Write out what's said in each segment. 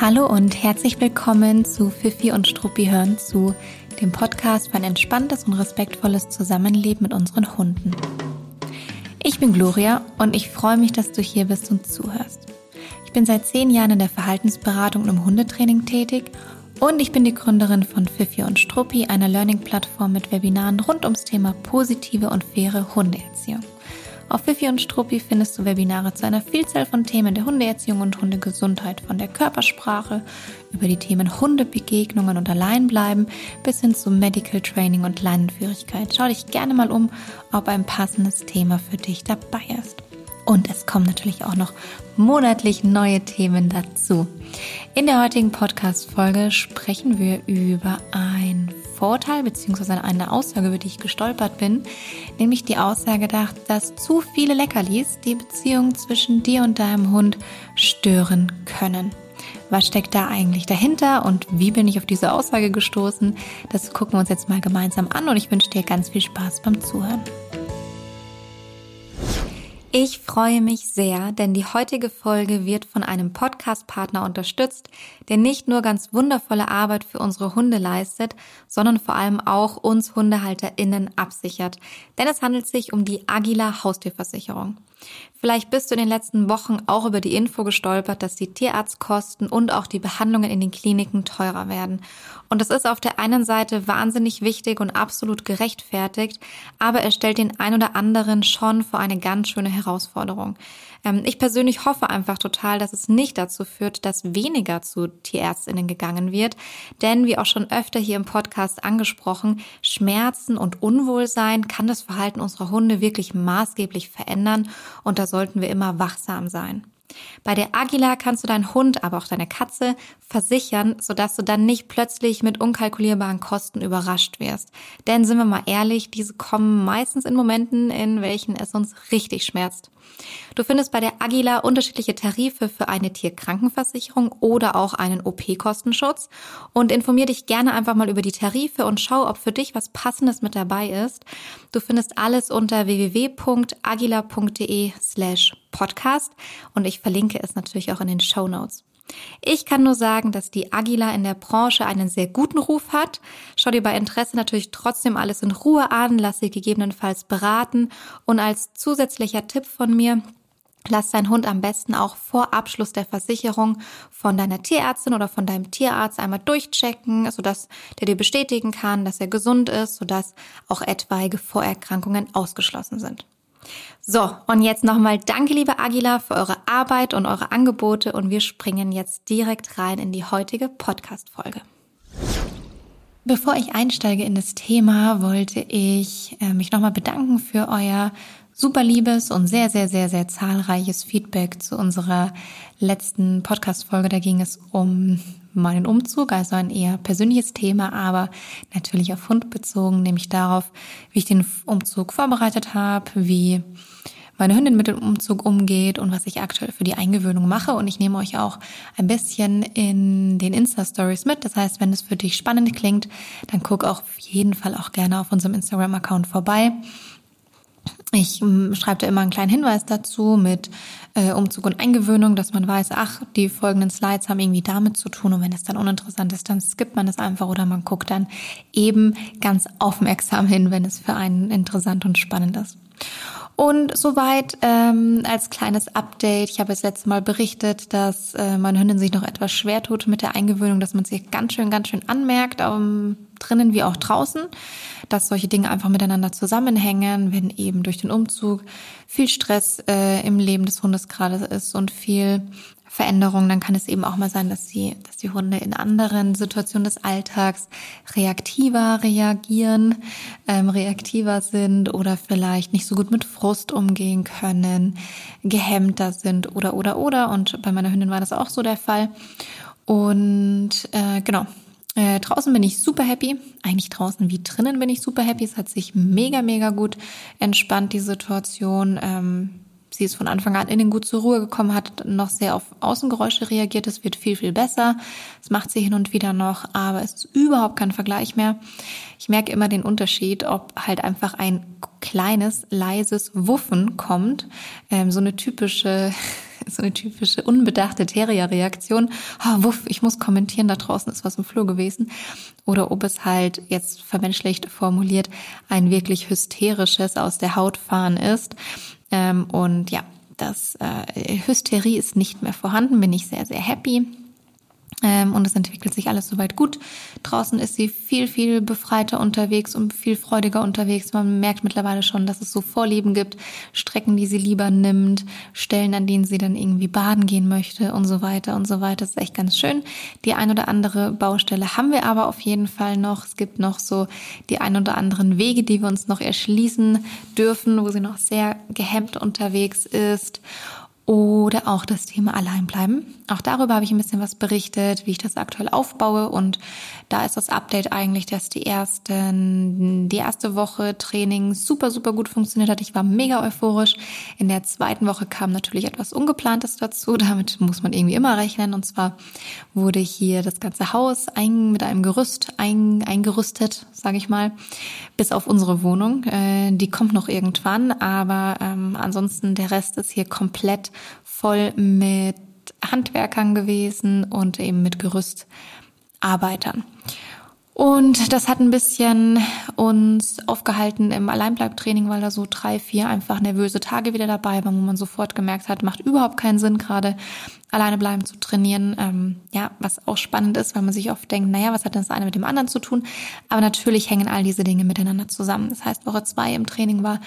Hallo und herzlich willkommen zu Fifi und Struppi hören zu, dem Podcast für ein entspanntes und respektvolles Zusammenleben mit unseren Hunden. Ich bin Gloria und ich freue mich, dass du hier bist und zuhörst. Ich bin seit zehn Jahren in der Verhaltensberatung und im Hundetraining tätig und ich bin die Gründerin von Fifi und Struppi, einer Learning-Plattform mit Webinaren rund ums Thema positive und faire Hundeerziehung. Auf Fifi und Struppi findest du Webinare zu einer Vielzahl von Themen der Hundeerziehung und Hundegesundheit, von der Körpersprache über die Themen Hundebegegnungen und Alleinbleiben bis hin zu Medical Training und Leinenführigkeit. Schau dich gerne mal um, ob ein passendes Thema für dich dabei ist. Und es kommen natürlich auch noch monatlich neue Themen dazu. In der heutigen Podcast-Folge sprechen wir über ein Vorteil bzw. eine Aussage, über die ich gestolpert bin, nämlich die Aussage, dass zu viele Leckerlis die Beziehung zwischen dir und deinem Hund stören können. Was steckt da eigentlich dahinter und wie bin ich auf diese Aussage gestoßen? Das gucken wir uns jetzt mal gemeinsam an und ich wünsche dir ganz viel Spaß beim Zuhören. Ich freue mich sehr, denn die heutige Folge wird von einem Podcast-Partner unterstützt, der nicht nur ganz wundervolle Arbeit für unsere Hunde leistet, sondern vor allem auch uns HundehalterInnen absichert. Denn es handelt sich um die Agila Haustierversicherung. Vielleicht bist du in den letzten Wochen auch über die Info gestolpert, dass die Tierarztkosten und auch die Behandlungen in den Kliniken teurer werden. Und das ist auf der einen Seite wahnsinnig wichtig und absolut gerechtfertigt, aber es stellt den ein oder anderen schon vor eine ganz schöne Herausforderung. Ähm, ich persönlich hoffe einfach total, dass es nicht dazu führt, dass weniger zu Tierärztinnen gegangen wird. Denn wie auch schon öfter hier im Podcast angesprochen, Schmerzen und Unwohlsein kann das Verhalten unserer Hunde wirklich maßgeblich verändern und da sollten wir immer wachsam sein. Bei der Agila kannst du deinen Hund, aber auch deine Katze versichern, sodass du dann nicht plötzlich mit unkalkulierbaren Kosten überrascht wirst. Denn sind wir mal ehrlich, diese kommen meistens in Momenten, in welchen es uns richtig schmerzt. Du findest bei der Agila unterschiedliche Tarife für eine Tierkrankenversicherung oder auch einen OP-Kostenschutz und informier dich gerne einfach mal über die Tarife und schau, ob für dich was Passendes mit dabei ist. Du findest alles unter www.agila.de slash podcast und ich verlinke es natürlich auch in den Show Notes. Ich kann nur sagen, dass die Agila in der Branche einen sehr guten Ruf hat. Schau dir bei Interesse natürlich trotzdem alles in Ruhe an, lass sie gegebenenfalls beraten und als zusätzlicher Tipp von mir, Lass deinen Hund am besten auch vor Abschluss der Versicherung von deiner Tierärztin oder von deinem Tierarzt einmal durchchecken, sodass der dir bestätigen kann, dass er gesund ist, sodass auch etwaige Vorerkrankungen ausgeschlossen sind. So, und jetzt nochmal danke, liebe Agila, für eure Arbeit und eure Angebote und wir springen jetzt direkt rein in die heutige Podcast-Folge. Bevor ich einsteige in das Thema, wollte ich äh, mich nochmal bedanken für euer super liebes und sehr, sehr, sehr, sehr zahlreiches Feedback zu unserer letzten Podcast-Folge. Da ging es um meinen Umzug, also ein eher persönliches Thema, aber natürlich auf Hund bezogen, nämlich darauf, wie ich den Umzug vorbereitet habe, wie meine Hündin mit dem Umzug umgeht und was ich aktuell für die Eingewöhnung mache. Und ich nehme euch auch ein bisschen in den Insta-Stories mit. Das heißt, wenn es für dich spannend klingt, dann guck auch auf jeden Fall auch gerne auf unserem Instagram-Account vorbei. Ich ähm, schreibe da immer einen kleinen Hinweis dazu mit äh, Umzug und Eingewöhnung, dass man weiß, ach, die folgenden Slides haben irgendwie damit zu tun und wenn es dann uninteressant ist, dann skippt man es einfach oder man guckt dann eben ganz aufmerksam hin, wenn es für einen interessant und spannend ist. Und soweit ähm, als kleines Update. Ich habe das letzte Mal berichtet, dass äh, meine Hündin sich noch etwas schwer tut mit der Eingewöhnung, dass man sich ganz schön, ganz schön anmerkt, um, drinnen wie auch draußen, dass solche Dinge einfach miteinander zusammenhängen, wenn eben durch den Umzug viel Stress äh, im Leben des Hundes gerade ist und viel Veränderung, dann kann es eben auch mal sein, dass die, dass die Hunde in anderen Situationen des Alltags reaktiver reagieren, ähm, reaktiver sind oder vielleicht nicht so gut mit Frust umgehen können, gehemmter sind oder oder oder. Und bei meiner Hündin war das auch so der Fall. Und äh, genau, äh, draußen bin ich super happy. Eigentlich draußen wie drinnen bin ich super happy. Es hat sich mega, mega gut entspannt, die Situation. Ähm, Sie ist von Anfang an innen gut zur Ruhe gekommen, hat noch sehr auf Außengeräusche reagiert. Es wird viel, viel besser. Das macht sie hin und wieder noch, aber es ist überhaupt kein Vergleich mehr. ich merke immer den Unterschied, ob halt einfach ein kleines, leises Wuffen kommt, ähm, so eine typische so eine typische unbedachte Terrier-Reaktion. Oh, wuff, ich muss kommentieren, da draußen ist was im Flur gewesen. Oder ob es halt jetzt vermenschlicht formuliert ein wirklich hysterisches aus der Haut fahren ist. Ähm, und ja, das äh, Hysterie ist nicht mehr vorhanden, bin ich sehr, sehr happy. Ähm, und es entwickelt sich alles soweit gut. Draußen ist sie viel, viel befreiter unterwegs und viel freudiger unterwegs. Man merkt mittlerweile schon, dass es so Vorlieben gibt, Strecken, die sie lieber nimmt, Stellen, an denen sie dann irgendwie baden gehen möchte und so weiter und so weiter. Das ist echt ganz schön. Die ein oder andere Baustelle haben wir aber auf jeden Fall noch. Es gibt noch so die ein oder anderen Wege, die wir uns noch erschließen dürfen, wo sie noch sehr gehemmt unterwegs ist. Oder auch das Thema Alleinbleiben. Auch darüber habe ich ein bisschen was berichtet, wie ich das aktuell aufbaue. Und da ist das Update eigentlich, dass die ersten, die erste Woche Training super, super gut funktioniert hat. Ich war mega euphorisch. In der zweiten Woche kam natürlich etwas Ungeplantes dazu. Damit muss man irgendwie immer rechnen. Und zwar wurde hier das ganze Haus ein, mit einem Gerüst ein, eingerüstet, sage ich mal, bis auf unsere Wohnung. Äh, die kommt noch irgendwann, aber ähm, ansonsten der Rest ist hier komplett voll mit Handwerkern gewesen und eben mit Gerüstarbeitern. Und das hat ein bisschen uns aufgehalten im Alleinbleibtraining, weil da so drei, vier einfach nervöse Tage wieder dabei waren, wo man sofort gemerkt hat, macht überhaupt keinen Sinn, gerade alleine bleiben zu trainieren. Ähm, ja, was auch spannend ist, weil man sich oft denkt, naja, was hat denn das eine mit dem anderen zu tun? Aber natürlich hängen all diese Dinge miteinander zusammen. Das heißt, Woche zwei im Training war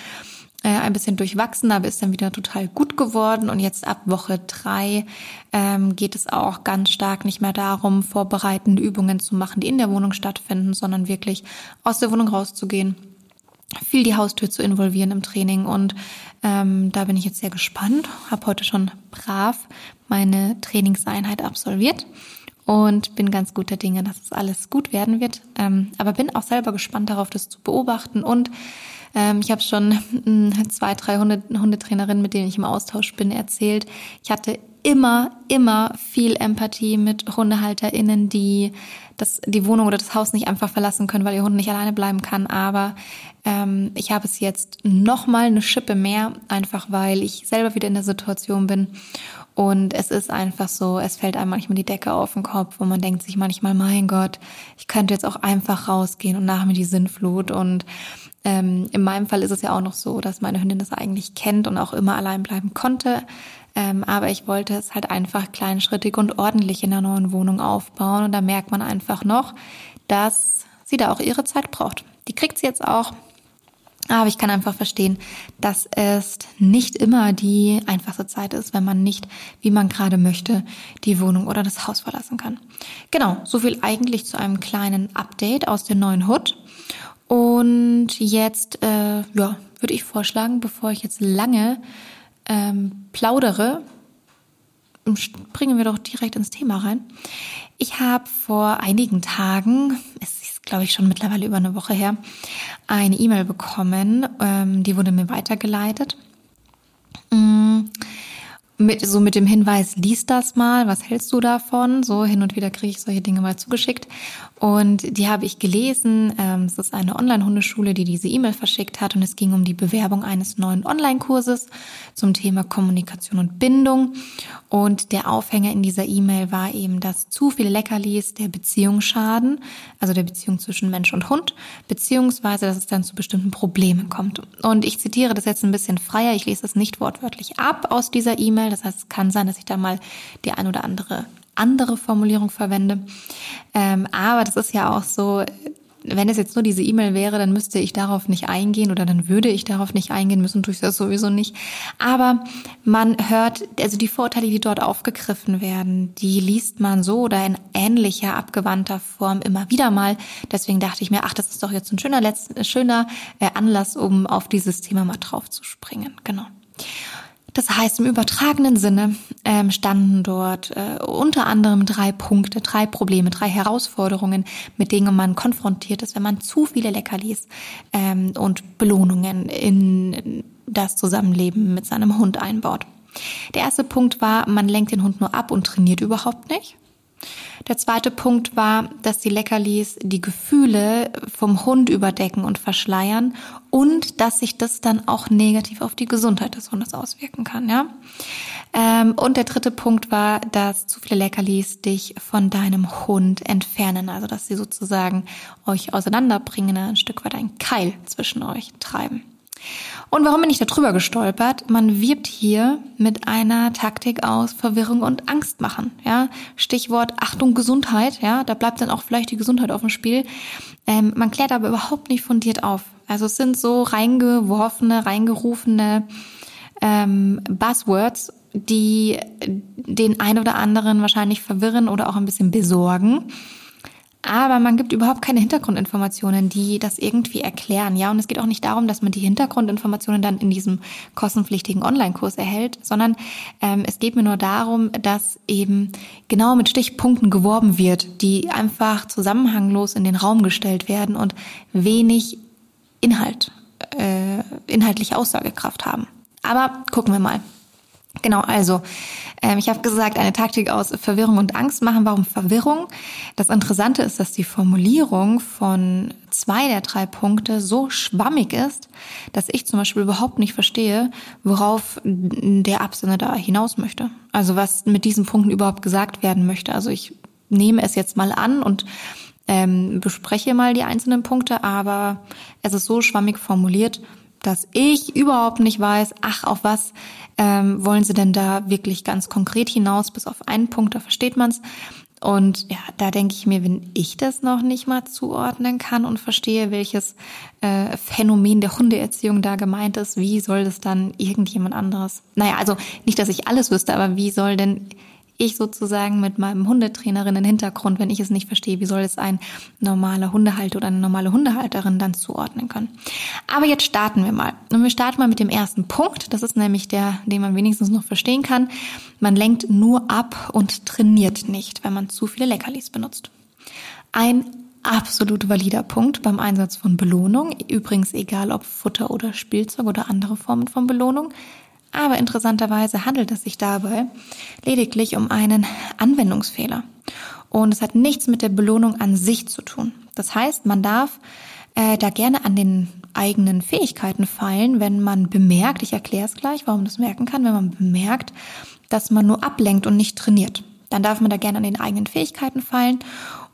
äh, ein bisschen durchwachsen, aber ist dann wieder total gut geworden. Und jetzt ab Woche drei ähm, geht es auch ganz stark nicht mehr darum, vorbereitende Übungen zu machen, die in der Wohnung stattfinden, sondern wirklich aus der Wohnung rauszugehen, viel die Haustür zu involvieren im Training. Und ähm, da bin ich jetzt sehr gespannt. Habe heute schon brav meine Trainingseinheit absolviert und bin ganz guter Dinge, dass es alles gut werden wird. Ähm, aber bin auch selber gespannt darauf, das zu beobachten und ähm, ich habe schon hm, zwei, drei Hunde, Hundetrainerinnen, mit denen ich im Austausch bin, erzählt. Ich hatte immer, immer viel Empathie mit HundehalterInnen, die das, die Wohnung oder das Haus nicht einfach verlassen können, weil ihr Hund nicht alleine bleiben kann. Aber ähm, ich habe es jetzt noch mal eine Schippe mehr, einfach weil ich selber wieder in der Situation bin. Und es ist einfach so, es fällt einem manchmal die Decke auf den Kopf und man denkt sich manchmal, mein Gott, ich könnte jetzt auch einfach rausgehen und nach mir die Sinnflut. Und ähm, in meinem Fall ist es ja auch noch so, dass meine Hündin das eigentlich kennt und auch immer allein bleiben konnte. Ähm, aber ich wollte es halt einfach kleinschrittig und ordentlich in der neuen Wohnung aufbauen. Und da merkt man einfach noch, dass sie da auch ihre Zeit braucht. Die kriegt sie jetzt auch. Aber ich kann einfach verstehen, dass es nicht immer die einfachste Zeit ist, wenn man nicht, wie man gerade möchte, die Wohnung oder das Haus verlassen kann. Genau, so viel eigentlich zu einem kleinen Update aus der neuen Hut. Und jetzt, äh, ja, würde ich vorschlagen, bevor ich jetzt lange ähm, plaudere, springen wir doch direkt ins Thema rein. Ich habe vor einigen Tagen, es ist glaube ich schon mittlerweile über eine Woche her, eine E-Mail bekommen, ähm, die wurde mir weitergeleitet. Mm, mit, so mit dem Hinweis, lies das mal, was hältst du davon? So hin und wieder kriege ich solche Dinge mal zugeschickt. Und die habe ich gelesen. Ähm, es ist eine Online-Hundeschule, die diese E-Mail verschickt hat. Und es ging um die Bewerbung eines neuen Online-Kurses zum Thema Kommunikation und Bindung. Und der Aufhänger in dieser E-Mail war eben, dass zu viele Leckerlis der Beziehung schaden, also der Beziehung zwischen Mensch und Hund, beziehungsweise, dass es dann zu bestimmten Problemen kommt. Und ich zitiere das jetzt ein bisschen freier. Ich lese das nicht wortwörtlich ab aus dieser E-Mail. Das heißt, es kann sein, dass ich da mal die ein oder andere andere Formulierung verwende. Ähm, aber das ist ja auch so, wenn es jetzt nur diese E-Mail wäre, dann müsste ich darauf nicht eingehen oder dann würde ich darauf nicht eingehen müssen, tue ich das sowieso nicht. Aber man hört, also die Vorteile, die dort aufgegriffen werden, die liest man so oder in ähnlicher, abgewandter Form immer wieder mal. Deswegen dachte ich mir, ach, das ist doch jetzt ein schöner, Letz schöner äh, Anlass, um auf dieses Thema mal drauf zu springen. Genau. Das heißt, im übertragenen Sinne ähm, standen dort äh, unter anderem drei Punkte, drei Probleme, drei Herausforderungen, mit denen man konfrontiert ist, wenn man zu viele Leckerlis ähm, und Belohnungen in das Zusammenleben mit seinem Hund einbaut. Der erste Punkt war, man lenkt den Hund nur ab und trainiert überhaupt nicht. Der zweite Punkt war, dass die Leckerlis die Gefühle vom Hund überdecken und verschleiern und dass sich das dann auch negativ auf die Gesundheit des Hundes auswirken kann, ja. Ähm, und der dritte Punkt war, dass zu viele Leckerlis dich von deinem Hund entfernen, also dass sie sozusagen euch auseinanderbringen, ein Stück weit ein Keil zwischen euch treiben. Und warum bin ich da drüber gestolpert? Man wirbt hier mit einer Taktik aus Verwirrung und Angst machen. Ja, Stichwort Achtung Gesundheit. Ja, da bleibt dann auch vielleicht die Gesundheit auf dem Spiel. Ähm, man klärt aber überhaupt nicht fundiert auf. Also es sind so reingeworfene, reingerufene ähm, Buzzwords, die den ein oder anderen wahrscheinlich verwirren oder auch ein bisschen besorgen. Aber man gibt überhaupt keine Hintergrundinformationen, die das irgendwie erklären. Ja, und es geht auch nicht darum, dass man die Hintergrundinformationen dann in diesem kostenpflichtigen Online-Kurs erhält, sondern ähm, es geht mir nur darum, dass eben genau mit Stichpunkten geworben wird, die einfach zusammenhanglos in den Raum gestellt werden und wenig Inhalt, äh, inhaltliche Aussagekraft haben. Aber gucken wir mal. Genau, also ähm, ich habe gesagt, eine Taktik aus Verwirrung und Angst machen. Warum Verwirrung? Das Interessante ist, dass die Formulierung von zwei der drei Punkte so schwammig ist, dass ich zum Beispiel überhaupt nicht verstehe, worauf der Absender da hinaus möchte. Also was mit diesen Punkten überhaupt gesagt werden möchte. Also ich nehme es jetzt mal an und ähm, bespreche mal die einzelnen Punkte, aber es ist so schwammig formuliert, dass ich überhaupt nicht weiß, ach, auf was ähm, wollen sie denn da wirklich ganz konkret hinaus, bis auf einen Punkt, da versteht man's. Und ja, da denke ich mir, wenn ich das noch nicht mal zuordnen kann und verstehe, welches äh, Phänomen der Hundeerziehung da gemeint ist, wie soll das dann irgendjemand anderes? Naja, also nicht, dass ich alles wüsste, aber wie soll denn ich sozusagen mit meinem Hundetrainerinnen-Hintergrund, wenn ich es nicht verstehe, wie soll es ein normaler Hundehalter oder eine normale Hundehalterin dann zuordnen können. Aber jetzt starten wir mal. Und wir starten mal mit dem ersten Punkt. Das ist nämlich der, den man wenigstens noch verstehen kann. Man lenkt nur ab und trainiert nicht, wenn man zu viele Leckerlis benutzt. Ein absolut valider Punkt beim Einsatz von Belohnung. Übrigens egal ob Futter oder Spielzeug oder andere Formen von Belohnung. Aber interessanterweise handelt es sich dabei lediglich um einen Anwendungsfehler. Und es hat nichts mit der Belohnung an sich zu tun. Das heißt, man darf äh, da gerne an den eigenen Fähigkeiten feilen, wenn man bemerkt, ich erkläre es gleich, warum man das merken kann, wenn man bemerkt, dass man nur ablenkt und nicht trainiert. Dann darf man da gerne an den eigenen Fähigkeiten feilen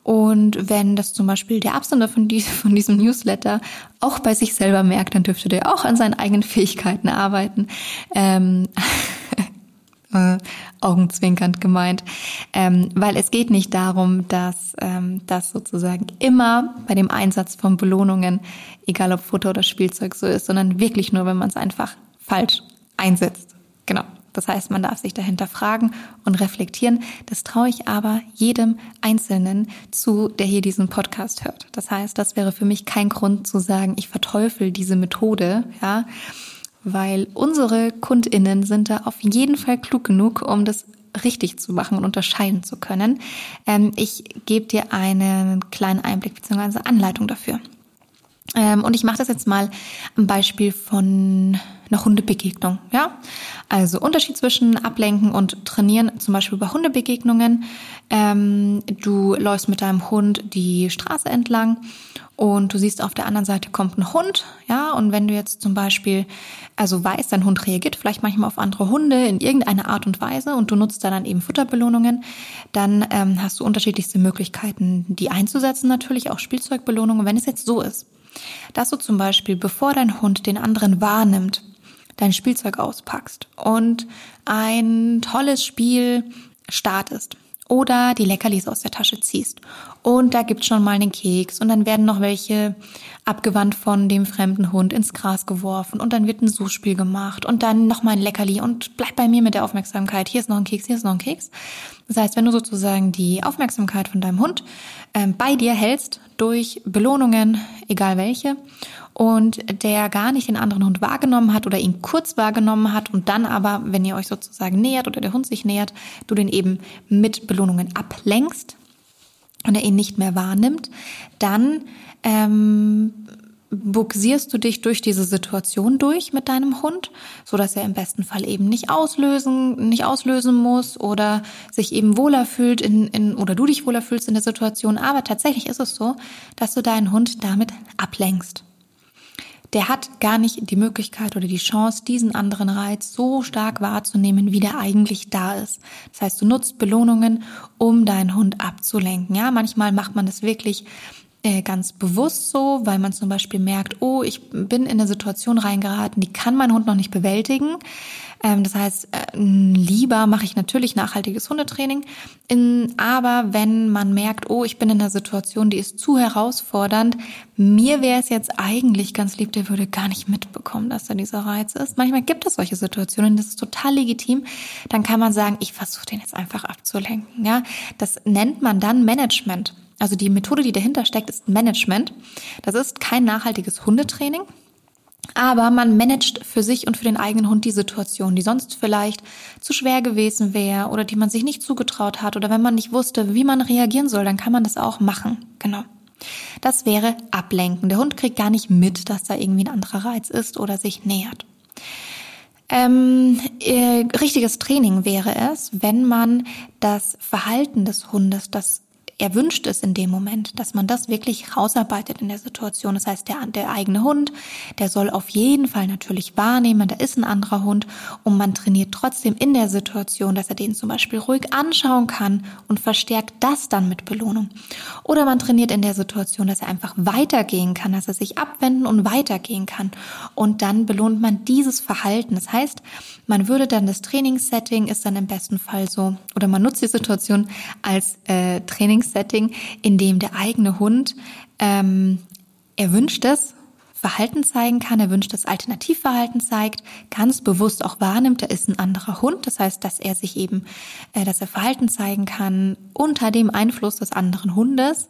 und wenn das zum Beispiel der Absender von, diesem, von diesem Newsletter auch bei sich selber merkt, dann dürfte der auch an seinen eigenen Fähigkeiten arbeiten. Ähm, äh, augenzwinkernd gemeint, ähm, weil es geht nicht darum, dass ähm, das sozusagen immer bei dem Einsatz von Belohnungen, egal ob Futter oder Spielzeug so ist, sondern wirklich nur, wenn man es einfach falsch einsetzt. Genau. Das heißt, man darf sich dahinter fragen und reflektieren. Das traue ich aber jedem Einzelnen zu, der hier diesen Podcast hört. Das heißt, das wäre für mich kein Grund zu sagen, ich verteufel diese Methode, ja, weil unsere KundInnen sind da auf jeden Fall klug genug, um das richtig zu machen und unterscheiden zu können. Ähm, ich gebe dir einen kleinen Einblick bzw. Anleitung dafür. Ähm, und ich mache das jetzt mal am Beispiel von einer Hundebegegnung. Ja, also Unterschied zwischen Ablenken und Trainieren, zum Beispiel bei Hundebegegnungen. Ähm, du läufst mit deinem Hund die Straße entlang und du siehst auf der anderen Seite kommt ein Hund, ja, und wenn du jetzt zum Beispiel, also weißt, dein Hund reagiert vielleicht manchmal auf andere Hunde in irgendeiner Art und Weise und du nutzt da dann eben Futterbelohnungen, dann ähm, hast du unterschiedlichste Möglichkeiten, die einzusetzen, natürlich auch Spielzeugbelohnungen. Wenn es jetzt so ist, dass du zum Beispiel, bevor dein Hund den anderen wahrnimmt, dein Spielzeug auspackst und ein tolles Spiel startest oder die Leckerlis aus der Tasche ziehst. Und da gibt's schon mal einen Keks und dann werden noch welche abgewandt von dem fremden Hund ins Gras geworfen und dann wird ein Suchspiel gemacht und dann noch mal ein Leckerli und bleib bei mir mit der Aufmerksamkeit. Hier ist noch ein Keks, hier ist noch ein Keks. Das heißt, wenn du sozusagen die Aufmerksamkeit von deinem Hund ähm, bei dir hältst durch Belohnungen, egal welche, und der gar nicht den anderen Hund wahrgenommen hat oder ihn kurz wahrgenommen hat und dann aber, wenn ihr euch sozusagen nähert oder der Hund sich nähert, du den eben mit Belohnungen ablenkst und er ihn nicht mehr wahrnimmt, dann ähm, buxierst du dich durch diese Situation durch mit deinem Hund, so dass er im besten Fall eben nicht auslösen, nicht auslösen muss oder sich eben wohler fühlt in, in oder du dich wohler fühlst in der Situation. Aber tatsächlich ist es so, dass du deinen Hund damit ablenkst. Der hat gar nicht die Möglichkeit oder die Chance, diesen anderen Reiz so stark wahrzunehmen, wie der eigentlich da ist. Das heißt, du nutzt Belohnungen, um deinen Hund abzulenken. Ja, manchmal macht man das wirklich äh, ganz bewusst so, weil man zum Beispiel merkt, oh, ich bin in eine Situation reingeraten, die kann mein Hund noch nicht bewältigen. Ähm, das heißt, äh, lieber mache ich natürlich nachhaltiges Hundetraining. aber wenn man merkt, oh, ich bin in einer Situation, die ist zu herausfordernd, mir wäre es jetzt eigentlich ganz lieb, der würde gar nicht mitbekommen, dass da dieser Reiz ist. Manchmal gibt es solche Situationen, das ist total legitim. Dann kann man sagen, ich versuche den jetzt einfach abzulenken. Ja, das nennt man dann Management. Also die Methode, die dahinter steckt, ist Management. Das ist kein nachhaltiges Hundetraining, aber man managt für sich und für den eigenen Hund die Situation, die sonst vielleicht zu schwer gewesen wäre oder die man sich nicht zugetraut hat oder wenn man nicht wusste, wie man reagieren soll, dann kann man das auch machen. Genau. Das wäre Ablenken. Der Hund kriegt gar nicht mit, dass da irgendwie ein anderer Reiz ist oder sich nähert. Ähm, äh, richtiges Training wäre es, wenn man das Verhalten des Hundes, das er wünscht es in dem Moment, dass man das wirklich rausarbeitet in der Situation. Das heißt, der, der eigene Hund, der soll auf jeden Fall natürlich wahrnehmen, da ist ein anderer Hund und man trainiert trotzdem in der Situation, dass er den zum Beispiel ruhig anschauen kann und verstärkt das dann mit Belohnung. Oder man trainiert in der Situation, dass er einfach weitergehen kann, dass er sich abwenden und weitergehen kann. Und dann belohnt man dieses Verhalten. Das heißt, man würde dann das Trainingssetting ist dann im besten Fall so, oder man nutzt die Situation als äh, Trainingssetting, in dem der eigene Hund ähm, erwünschtes Verhalten zeigen kann, er wünscht das Alternativverhalten zeigt, ganz bewusst auch wahrnimmt, da ist ein anderer Hund. Das heißt, dass er sich eben, äh, dass er Verhalten zeigen kann unter dem Einfluss des anderen Hundes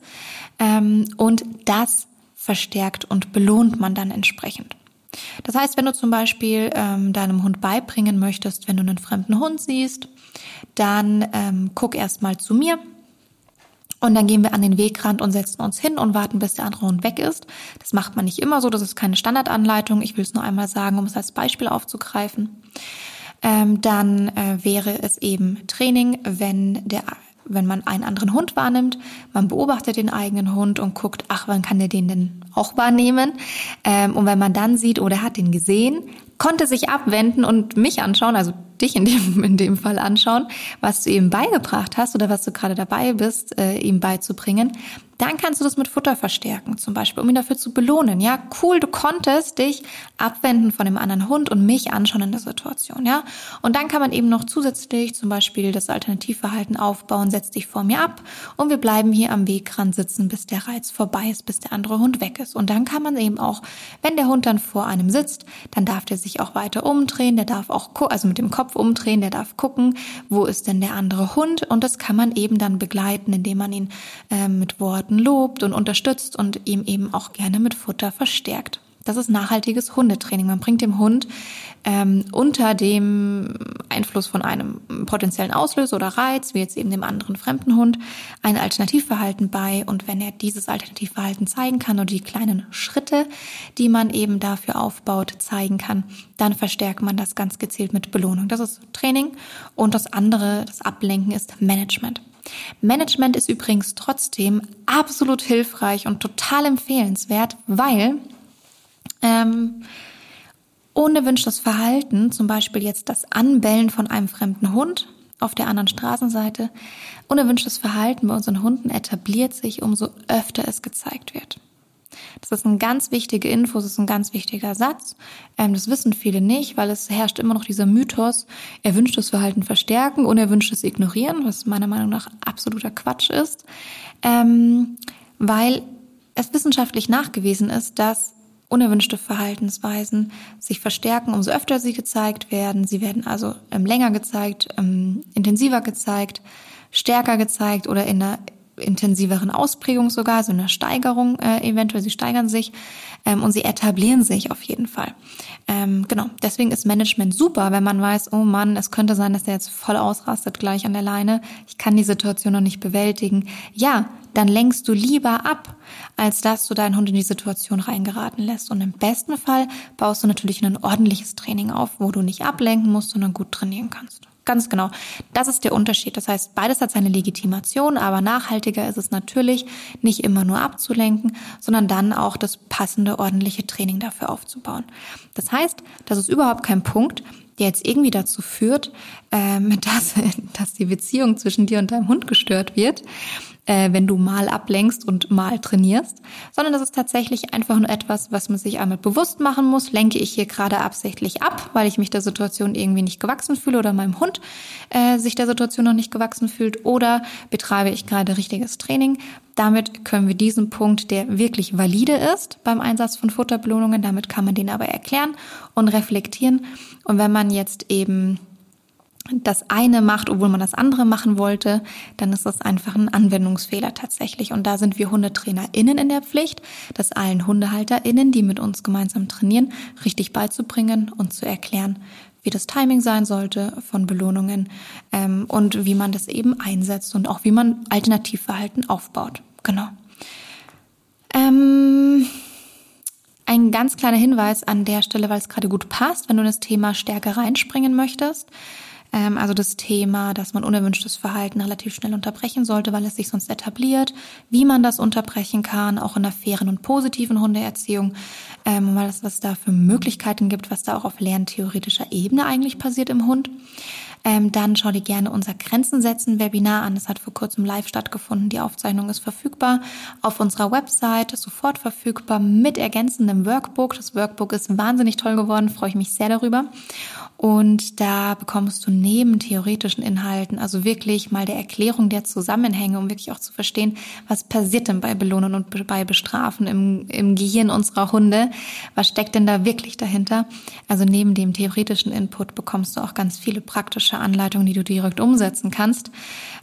ähm, und das verstärkt und belohnt man dann entsprechend. Das heißt, wenn du zum Beispiel ähm, deinem Hund beibringen möchtest, wenn du einen fremden Hund siehst, dann ähm, guck erst mal zu mir. Und dann gehen wir an den Wegrand und setzen uns hin und warten, bis der andere Hund weg ist. Das macht man nicht immer so, das ist keine Standardanleitung. Ich will es nur einmal sagen, um es als Beispiel aufzugreifen. Ähm, dann äh, wäre es eben Training, wenn der wenn man einen anderen Hund wahrnimmt, man beobachtet den eigenen Hund und guckt, ach, wann kann der den denn auch wahrnehmen? Ähm, und wenn man dann sieht, oder oh, hat den gesehen, konnte sich abwenden und mich anschauen, also dich in dem, in dem Fall anschauen, was du ihm beigebracht hast oder was du gerade dabei bist, äh, ihm beizubringen, dann kannst du das mit Futter verstärken, zum Beispiel, um ihn dafür zu belohnen. Ja, cool, du konntest dich abwenden von dem anderen Hund und mich anschauen in der Situation. Ja, und dann kann man eben noch zusätzlich zum Beispiel das Alternativverhalten aufbauen, setz dich vor mir ab und wir bleiben hier am Wegrand sitzen, bis der Reiz vorbei ist, bis der andere Hund weg ist. Und dann kann man eben auch, wenn der Hund dann vor einem sitzt, dann darf der sich auch weiter umdrehen, der darf auch, also mit dem Kopf umdrehen, der darf gucken, wo ist denn der andere Hund und das kann man eben dann begleiten, indem man ihn äh, mit Worten lobt und unterstützt und ihm eben auch gerne mit Futter verstärkt. Das ist nachhaltiges Hundetraining. Man bringt dem Hund ähm, unter dem Einfluss von einem potenziellen Auslöser oder Reiz, wie jetzt eben dem anderen fremden Hund, ein Alternativverhalten bei. Und wenn er dieses Alternativverhalten zeigen kann oder die kleinen Schritte, die man eben dafür aufbaut, zeigen kann, dann verstärkt man das ganz gezielt mit Belohnung. Das ist Training. Und das andere, das Ablenken, ist Management. Management ist übrigens trotzdem absolut hilfreich und total empfehlenswert, weil ähm, unerwünschtes Verhalten, zum Beispiel jetzt das Anbellen von einem fremden Hund auf der anderen Straßenseite, unerwünschtes Verhalten bei unseren Hunden etabliert sich, umso öfter es gezeigt wird. Das ist ein ganz wichtiger Info, das ist ein ganz wichtiger Satz. Ähm, das wissen viele nicht, weil es herrscht immer noch dieser Mythos, erwünschtes Verhalten verstärken, unerwünschtes ignorieren, was meiner Meinung nach absoluter Quatsch ist, ähm, weil es wissenschaftlich nachgewiesen ist, dass unerwünschte Verhaltensweisen sich verstärken, umso öfter sie gezeigt werden. Sie werden also ähm, länger gezeigt, ähm, intensiver gezeigt, stärker gezeigt oder in einer intensiveren Ausprägung sogar, so eine Steigerung äh, eventuell, sie steigern sich ähm, und sie etablieren sich auf jeden Fall. Ähm, genau, deswegen ist Management super, wenn man weiß, oh Mann, es könnte sein, dass der jetzt voll ausrastet gleich an der Leine, ich kann die Situation noch nicht bewältigen. Ja, dann lenkst du lieber ab, als dass du deinen Hund in die Situation reingeraten lässt. Und im besten Fall baust du natürlich ein ordentliches Training auf, wo du nicht ablenken musst, sondern gut trainieren kannst. Ganz genau. Das ist der Unterschied. Das heißt, beides hat seine Legitimation, aber nachhaltiger ist es natürlich, nicht immer nur abzulenken, sondern dann auch das passende, ordentliche Training dafür aufzubauen. Das heißt, das ist überhaupt kein Punkt, der jetzt irgendwie dazu führt, ähm, dass, dass die Beziehung zwischen dir und deinem Hund gestört wird äh, wenn du mal ablenkst und mal trainierst, sondern das ist tatsächlich einfach nur etwas, was man sich einmal bewusst machen muss. Lenke ich hier gerade absichtlich ab, weil ich mich der Situation irgendwie nicht gewachsen fühle oder meinem Hund äh, sich der Situation noch nicht gewachsen fühlt oder betreibe ich gerade richtiges Training. Damit können wir diesen Punkt, der wirklich valide ist beim Einsatz von Futterbelohnungen, damit kann man den aber erklären und reflektieren. Und wenn man jetzt eben das eine macht, obwohl man das andere machen wollte, dann ist das einfach ein Anwendungsfehler tatsächlich. Und da sind wir HundetrainerInnen in der Pflicht, das allen HundehalterInnen, die mit uns gemeinsam trainieren, richtig beizubringen und zu erklären, wie das Timing sein sollte von Belohnungen ähm, und wie man das eben einsetzt und auch wie man Alternativverhalten aufbaut. Genau. Ähm ein ganz kleiner Hinweis an der Stelle, weil es gerade gut passt, wenn du in das Thema Stärke reinspringen möchtest. Ähm, also das Thema, dass man unerwünschtes Verhalten relativ schnell unterbrechen sollte, weil es sich sonst etabliert, wie man das unterbrechen kann, auch in einer fairen und positiven Hundeerziehung, ähm, weil es was da für Möglichkeiten gibt, was da auch auf lerntheoretischer Ebene eigentlich passiert im Hund. Ähm, dann schau dir gerne unser Grenzen setzen Webinar an. Das hat vor kurzem live stattgefunden. Die Aufzeichnung ist verfügbar auf unserer Website, sofort verfügbar mit ergänzendem Workbook. Das Workbook ist wahnsinnig toll geworden, freue ich mich sehr darüber. Und da bekommst du neben theoretischen Inhalten, also wirklich mal der Erklärung der Zusammenhänge, um wirklich auch zu verstehen, was passiert denn bei Belohnen und bei Bestrafen im, im Gehirn unserer Hunde, was steckt denn da wirklich dahinter. Also neben dem theoretischen Input bekommst du auch ganz viele praktische Anleitungen, die du direkt umsetzen kannst.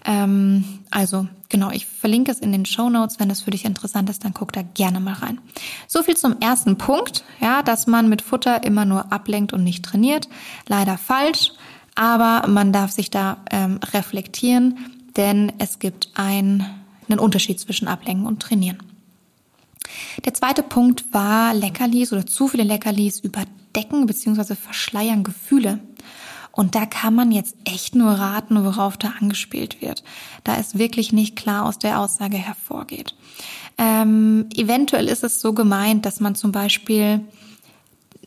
Ähm, also genau, ich verlinke es in den Show Notes. Wenn das für dich interessant ist, dann guck da gerne mal rein. So viel zum ersten Punkt, ja, dass man mit Futter immer nur ablenkt und nicht trainiert. Leider falsch, aber man darf sich da ähm, reflektieren, denn es gibt ein, einen Unterschied zwischen Ablenken und Trainieren. Der zweite Punkt war Leckerlis oder zu viele Leckerlis überdecken bzw. verschleiern Gefühle. Und da kann man jetzt echt nur raten, worauf da angespielt wird, da es wirklich nicht klar aus der Aussage hervorgeht. Ähm, eventuell ist es so gemeint, dass man zum Beispiel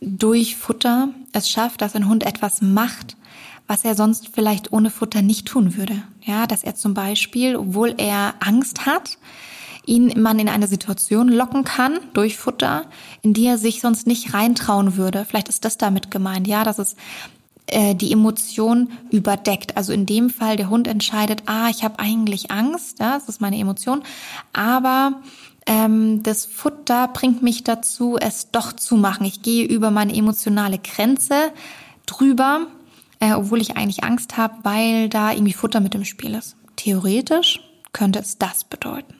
durch Futter es schafft, dass ein Hund etwas macht, was er sonst vielleicht ohne Futter nicht tun würde. Ja, dass er zum Beispiel, obwohl er Angst hat, ihn man in eine Situation locken kann durch Futter, in die er sich sonst nicht reintrauen würde. Vielleicht ist das damit gemeint, ja, dass es äh, die Emotion überdeckt. Also in dem Fall der Hund entscheidet, ah, ich habe eigentlich Angst, ja, das ist meine Emotion, aber ähm, das Futter bringt mich dazu, es doch zu machen. Ich gehe über meine emotionale Grenze drüber, äh, obwohl ich eigentlich Angst habe, weil da irgendwie Futter mit im Spiel ist. Theoretisch könnte es das bedeuten.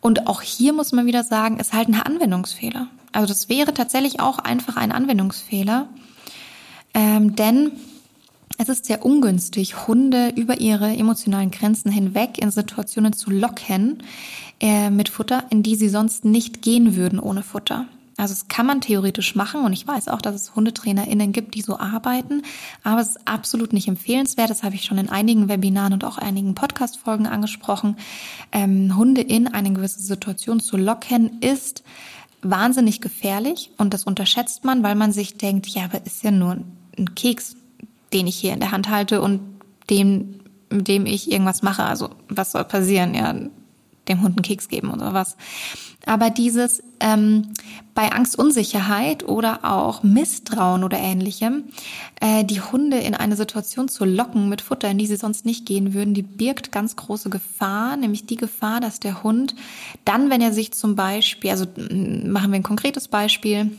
Und auch hier muss man wieder sagen, ist halt ein Anwendungsfehler. Also das wäre tatsächlich auch einfach ein Anwendungsfehler. Ähm, denn es ist sehr ungünstig, Hunde über ihre emotionalen Grenzen hinweg in Situationen zu locken äh, mit Futter, in die sie sonst nicht gehen würden ohne Futter. Also es kann man theoretisch machen und ich weiß auch, dass es HundetrainerInnen gibt, die so arbeiten, aber es ist absolut nicht empfehlenswert. Das habe ich schon in einigen Webinaren und auch einigen Podcast-Folgen angesprochen. Ähm, Hunde in eine gewisse Situation zu locken ist wahnsinnig gefährlich und das unterschätzt man, weil man sich denkt, ja, aber ist ja nur ein Keks, den ich hier in der Hand halte und dem, mit dem ich irgendwas mache. Also was soll passieren? Ja, dem Hund einen Keks geben oder was. Aber dieses ähm, bei Angst, Unsicherheit oder auch Misstrauen oder ähnlichem, äh, die Hunde in eine Situation zu locken mit Futter, in die sie sonst nicht gehen würden, die birgt ganz große Gefahr, nämlich die Gefahr, dass der Hund dann, wenn er sich zum Beispiel, also machen wir ein konkretes Beispiel,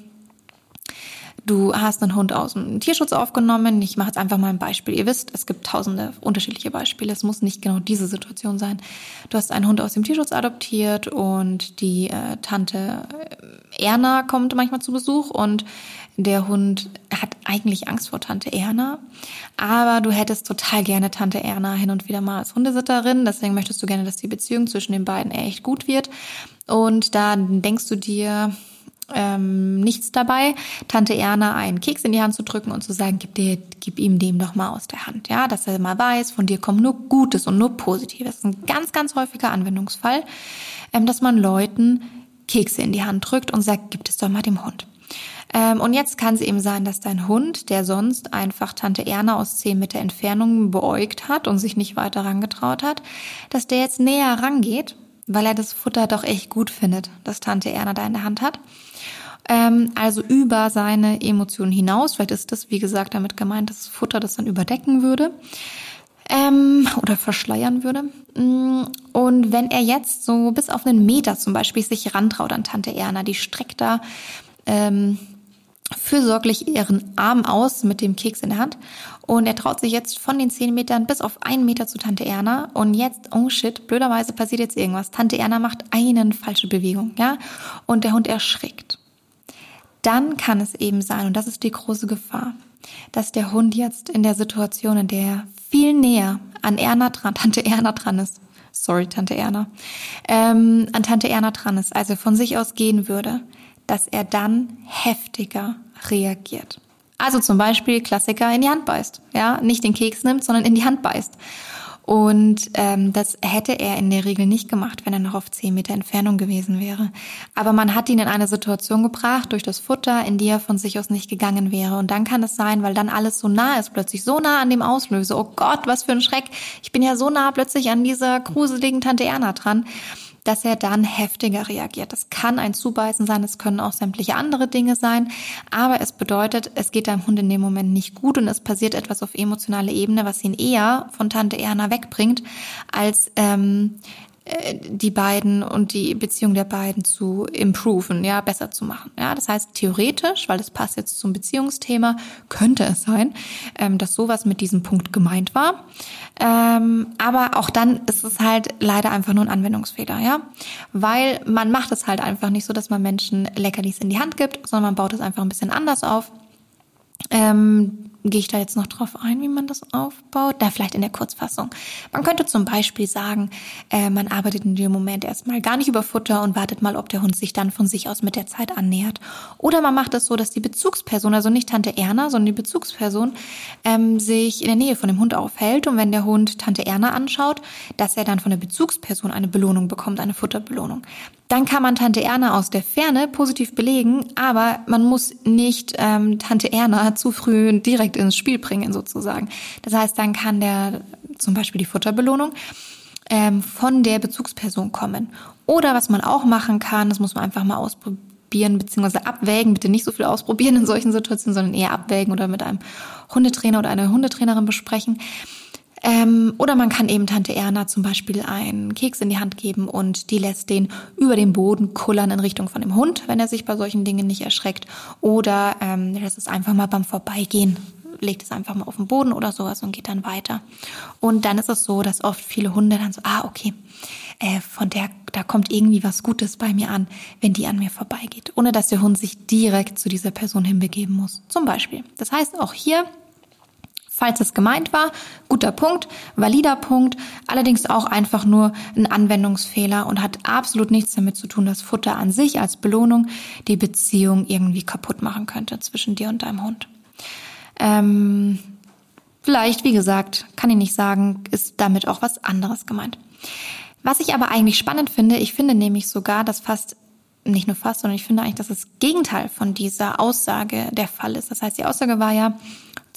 Du hast einen Hund aus dem Tierschutz aufgenommen. Ich mache jetzt einfach mal ein Beispiel. Ihr wisst, es gibt tausende unterschiedliche Beispiele. Es muss nicht genau diese Situation sein. Du hast einen Hund aus dem Tierschutz adoptiert und die äh, Tante Erna kommt manchmal zu Besuch und der Hund hat eigentlich Angst vor Tante Erna, aber du hättest total gerne Tante Erna hin und wieder mal als Hundesitterin, deswegen möchtest du gerne, dass die Beziehung zwischen den beiden echt gut wird. Und da denkst du dir, ähm, nichts dabei, Tante Erna einen Keks in die Hand zu drücken und zu sagen, gib, dir, gib ihm dem doch mal aus der Hand, ja, dass er mal weiß, von dir kommt nur Gutes und nur Positives. Das ist ein ganz, ganz häufiger Anwendungsfall, ähm, dass man Leuten Kekse in die Hand drückt und sagt, gib es doch mal dem Hund. Ähm, und jetzt kann es eben sein, dass dein Hund, der sonst einfach Tante Erna aus 10 Meter Entfernung beäugt hat und sich nicht weiter rangetraut hat, dass der jetzt näher rangeht, weil er das Futter doch echt gut findet, dass Tante Erna da in der Hand hat. Ähm, also über seine Emotionen hinaus. Vielleicht ist das, wie gesagt, damit gemeint, dass das Futter das dann überdecken würde ähm, oder verschleiern würde. Mm, und wenn er jetzt so bis auf einen Meter zum Beispiel sich rantraut an Tante Erna, die streckt da ähm, fürsorglich ihren Arm aus mit dem Keks in der Hand. Und er traut sich jetzt von den zehn Metern bis auf einen Meter zu Tante Erna. Und jetzt, oh shit, blöderweise passiert jetzt irgendwas. Tante Erna macht eine falsche Bewegung, ja. Und der Hund erschrickt. Dann kann es eben sein, und das ist die große Gefahr, dass der Hund jetzt in der Situation, in der er viel näher an Erna dran, Tante Erna dran ist, sorry, Tante Erna, ähm, an Tante Erna dran ist, also von sich aus gehen würde, dass er dann heftiger reagiert. Also zum Beispiel Klassiker in die Hand beißt. Ja, nicht den Keks nimmt, sondern in die Hand beißt. Und ähm, das hätte er in der Regel nicht gemacht, wenn er noch auf zehn Meter Entfernung gewesen wäre. Aber man hat ihn in eine Situation gebracht durch das Futter, in die er von sich aus nicht gegangen wäre. Und dann kann es sein, weil dann alles so nah ist, plötzlich so nah an dem Auslöser. Oh Gott, was für ein Schreck. Ich bin ja so nah plötzlich an dieser gruseligen Tante Erna dran dass er dann heftiger reagiert. Das kann ein Zubeißen sein, es können auch sämtliche andere Dinge sein, aber es bedeutet, es geht deinem Hund in dem Moment nicht gut und es passiert etwas auf emotionaler Ebene, was ihn eher von Tante Erna wegbringt, als ähm, äh, die beiden und die Beziehung der beiden zu improven, ja, besser zu machen. Ja, das heißt theoretisch, weil das passt jetzt zum Beziehungsthema, könnte es sein, ähm, dass sowas mit diesem Punkt gemeint war. Ähm, aber auch dann ist es halt leider einfach nur ein Anwendungsfehler, ja, weil man macht es halt einfach nicht so, dass man Menschen Leckerlis in die Hand gibt, sondern man baut es einfach ein bisschen anders auf. Ähm, gehe ich da jetzt noch drauf ein, wie man das aufbaut? Da vielleicht in der Kurzfassung. Man könnte zum Beispiel sagen, äh, man arbeitet in dem Moment erstmal gar nicht über Futter und wartet mal, ob der Hund sich dann von sich aus mit der Zeit annähert. Oder man macht es so, dass die Bezugsperson, also nicht Tante Erna, sondern die Bezugsperson, ähm, sich in der Nähe von dem Hund aufhält und wenn der Hund Tante Erna anschaut, dass er dann von der Bezugsperson eine Belohnung bekommt, eine Futterbelohnung. Dann kann man Tante Erna aus der Ferne positiv belegen, aber man muss nicht ähm, Tante Erna zu früh direkt ins Spiel bringen sozusagen. Das heißt, dann kann der zum Beispiel die Futterbelohnung ähm, von der Bezugsperson kommen. Oder was man auch machen kann, das muss man einfach mal ausprobieren beziehungsweise abwägen. Bitte nicht so viel ausprobieren in solchen Situationen, sondern eher abwägen oder mit einem Hundetrainer oder einer Hundetrainerin besprechen ähm, oder man kann eben Tante Erna zum Beispiel einen Keks in die Hand geben und die lässt den über den Boden kullern in Richtung von dem Hund, wenn er sich bei solchen Dingen nicht erschreckt. Oder ähm, lässt es einfach mal beim Vorbeigehen legt es einfach mal auf den Boden oder sowas und geht dann weiter. Und dann ist es so, dass oft viele Hunde dann so, ah, okay, äh, von der, da kommt irgendwie was Gutes bei mir an, wenn die an mir vorbeigeht, ohne dass der Hund sich direkt zu dieser Person hinbegeben muss. Zum Beispiel. Das heißt, auch hier falls es gemeint war. Guter Punkt, valider Punkt, allerdings auch einfach nur ein Anwendungsfehler und hat absolut nichts damit zu tun, dass Futter an sich als Belohnung die Beziehung irgendwie kaputt machen könnte zwischen dir und deinem Hund. Ähm, vielleicht, wie gesagt, kann ich nicht sagen, ist damit auch was anderes gemeint. Was ich aber eigentlich spannend finde, ich finde nämlich sogar, dass fast nicht nur fast, sondern ich finde eigentlich, dass das Gegenteil von dieser Aussage der Fall ist. Das heißt, die Aussage war ja,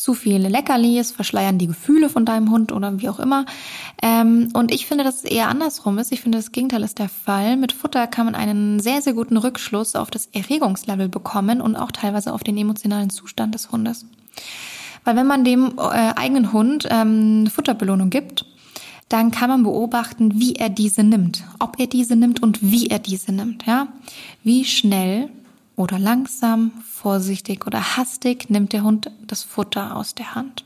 zu viele Leckerlis verschleiern die Gefühle von deinem Hund oder wie auch immer. Ähm, und ich finde, dass es eher andersrum ist. Ich finde, das Gegenteil ist der Fall. Mit Futter kann man einen sehr, sehr guten Rückschluss auf das Erregungslevel bekommen und auch teilweise auf den emotionalen Zustand des Hundes. Weil wenn man dem äh, eigenen Hund ähm, Futterbelohnung gibt, dann kann man beobachten, wie er diese nimmt, ob er diese nimmt und wie er diese nimmt, ja? Wie schnell oder langsam, vorsichtig oder hastig nimmt der Hund das Futter aus der Hand?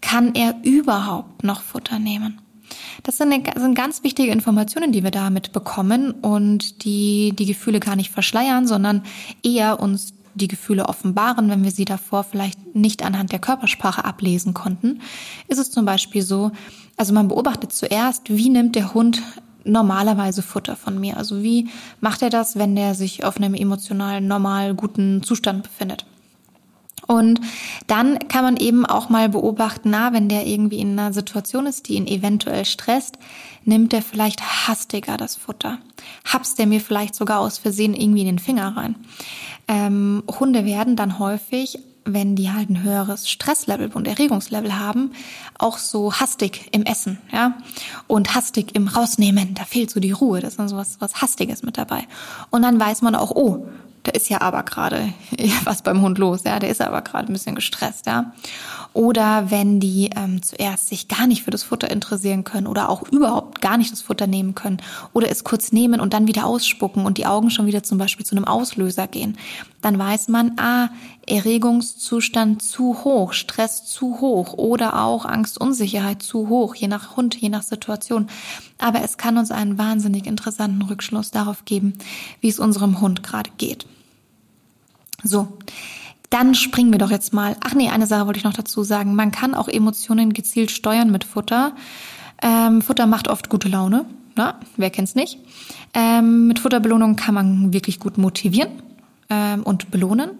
Kann er überhaupt noch Futter nehmen? Das sind, sind ganz wichtige Informationen, die wir damit bekommen und die die Gefühle gar nicht verschleiern, sondern eher uns die Gefühle offenbaren, wenn wir sie davor vielleicht nicht anhand der Körpersprache ablesen konnten, ist es zum Beispiel so, also man beobachtet zuerst, wie nimmt der Hund normalerweise Futter von mir? Also wie macht er das, wenn der sich auf einem emotional normal guten Zustand befindet? Und dann kann man eben auch mal beobachten, na, wenn der irgendwie in einer Situation ist, die ihn eventuell stresst, nimmt der vielleicht hastiger das Futter. Habst der mir vielleicht sogar aus Versehen irgendwie in den Finger rein. Ähm, Hunde werden dann häufig wenn die halt ein höheres Stresslevel und Erregungslevel haben, auch so hastig im Essen, ja, und hastig im Rausnehmen. Da fehlt so die Ruhe. Das ist dann so was, was Hastiges mit dabei. Und dann weiß man auch, oh, da ist ja aber gerade was beim Hund los, ja, der ist aber gerade ein bisschen gestresst, ja. Oder wenn die ähm, zuerst sich gar nicht für das Futter interessieren können oder auch überhaupt gar nicht das Futter nehmen können oder es kurz nehmen und dann wieder ausspucken und die Augen schon wieder zum Beispiel zu einem Auslöser gehen, dann weiß man, ah, Erregungszustand zu hoch, Stress zu hoch oder auch Angst, Unsicherheit zu hoch, je nach Hund, je nach Situation. Aber es kann uns einen wahnsinnig interessanten Rückschluss darauf geben, wie es unserem Hund gerade geht. So. Dann springen wir doch jetzt mal. Ach nee, eine Sache wollte ich noch dazu sagen. Man kann auch Emotionen gezielt steuern mit Futter. Ähm, Futter macht oft gute Laune. Na, wer kennt's nicht? Ähm, mit Futterbelohnung kann man wirklich gut motivieren ähm, und belohnen.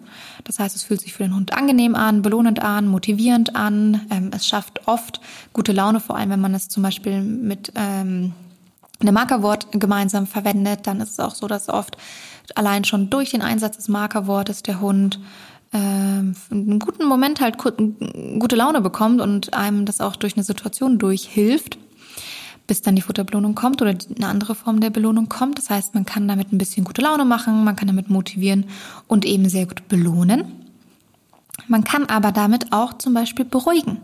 Das heißt, es fühlt sich für den Hund angenehm an, belohnend an, motivierend an. Ähm, es schafft oft gute Laune, vor allem wenn man es zum Beispiel mit ähm, einem Markerwort gemeinsam verwendet. Dann ist es auch so, dass oft allein schon durch den Einsatz des Markerwortes der Hund ähm, einen guten Moment halt gute Laune bekommt und einem das auch durch eine Situation durchhilft, bis dann die Futterbelohnung kommt oder eine andere Form der Belohnung kommt. Das heißt, man kann damit ein bisschen gute Laune machen, man kann damit motivieren und eben sehr gut belohnen. Man kann aber damit auch zum Beispiel beruhigen.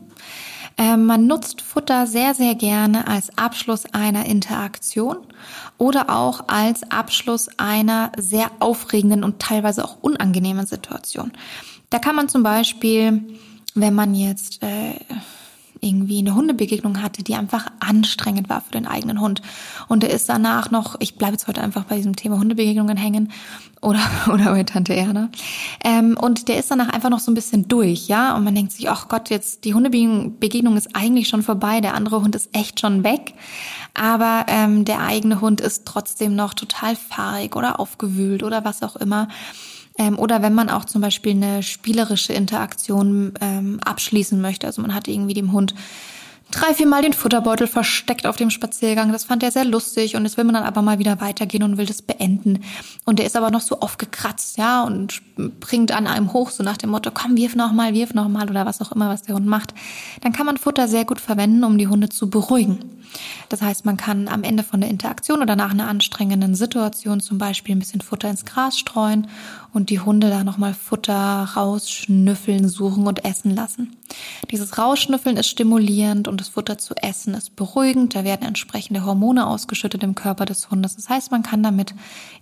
Ähm, man nutzt Futter sehr, sehr gerne als Abschluss einer Interaktion oder auch als Abschluss einer sehr aufregenden und teilweise auch unangenehmen Situation. Da kann man zum Beispiel, wenn man jetzt äh, irgendwie eine Hundebegegnung hatte, die einfach anstrengend war für den eigenen Hund. Und er ist danach noch, ich bleibe jetzt heute einfach bei diesem Thema Hundebegegnungen hängen oder, oder bei Tante Erna. Ähm, und der ist danach einfach noch so ein bisschen durch, ja. Und man denkt sich, ach Gott, jetzt die Hundebegegnung ist eigentlich schon vorbei, der andere Hund ist echt schon weg. Aber ähm, der eigene Hund ist trotzdem noch total fahrig oder aufgewühlt oder was auch immer. Ähm, oder wenn man auch zum Beispiel eine spielerische Interaktion ähm, abschließen möchte. Also man hat irgendwie dem Hund drei, vier Mal den Futterbeutel versteckt auf dem Spaziergang. Das fand er sehr lustig und jetzt will man dann aber mal wieder weitergehen und will das beenden. Und der ist aber noch so aufgekratzt, ja, und bringt an einem hoch, so nach dem Motto, komm, wirf noch mal, wirf noch mal oder was auch immer, was der Hund macht. Dann kann man Futter sehr gut verwenden, um die Hunde zu beruhigen. Das heißt, man kann am Ende von der Interaktion oder nach einer anstrengenden Situation zum Beispiel ein bisschen Futter ins Gras streuen und die Hunde da nochmal Futter rausschnüffeln, suchen und essen lassen. Dieses Rausschnüffeln ist stimulierend und das Futter zu essen ist beruhigend. Da werden entsprechende Hormone ausgeschüttet im Körper des Hundes. Das heißt, man kann damit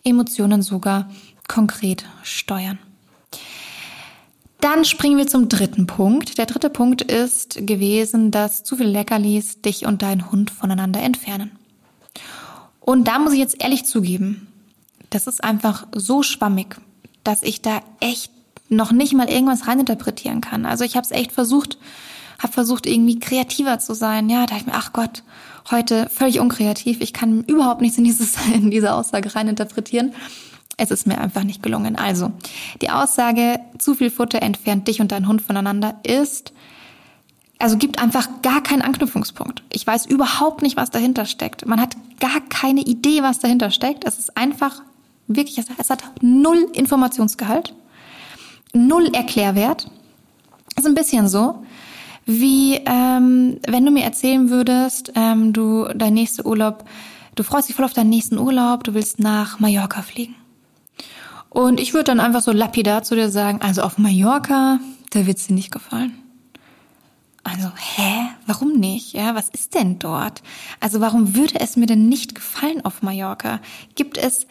Emotionen sogar konkret steuern. Dann springen wir zum dritten Punkt. Der dritte Punkt ist gewesen, dass zu viel Leckerlis dich und dein Hund voneinander entfernen. Und da muss ich jetzt ehrlich zugeben, das ist einfach so schwammig, dass ich da echt noch nicht mal irgendwas reininterpretieren kann. Also ich habe es echt versucht, habe versucht irgendwie kreativer zu sein. Ja, da dachte ich mir, ach Gott, heute völlig unkreativ. Ich kann überhaupt nichts in, dieses, in diese Aussage reininterpretieren. Es ist mir einfach nicht gelungen. Also, die Aussage, zu viel Futter entfernt dich und dein Hund voneinander ist, also gibt einfach gar keinen Anknüpfungspunkt. Ich weiß überhaupt nicht, was dahinter steckt. Man hat gar keine Idee, was dahinter steckt. Es ist einfach wirklich, es hat null Informationsgehalt, null Erklärwert. Ist ein bisschen so, wie ähm, wenn du mir erzählen würdest, ähm, du dein nächster Urlaub, du freust dich voll auf deinen nächsten Urlaub, du willst nach Mallorca fliegen. Und ich würde dann einfach so lapidar zu dir sagen, also auf Mallorca, da wird's dir nicht gefallen. Also, hä? Warum nicht? Ja, was ist denn dort? Also, warum würde es mir denn nicht gefallen auf Mallorca? Gibt es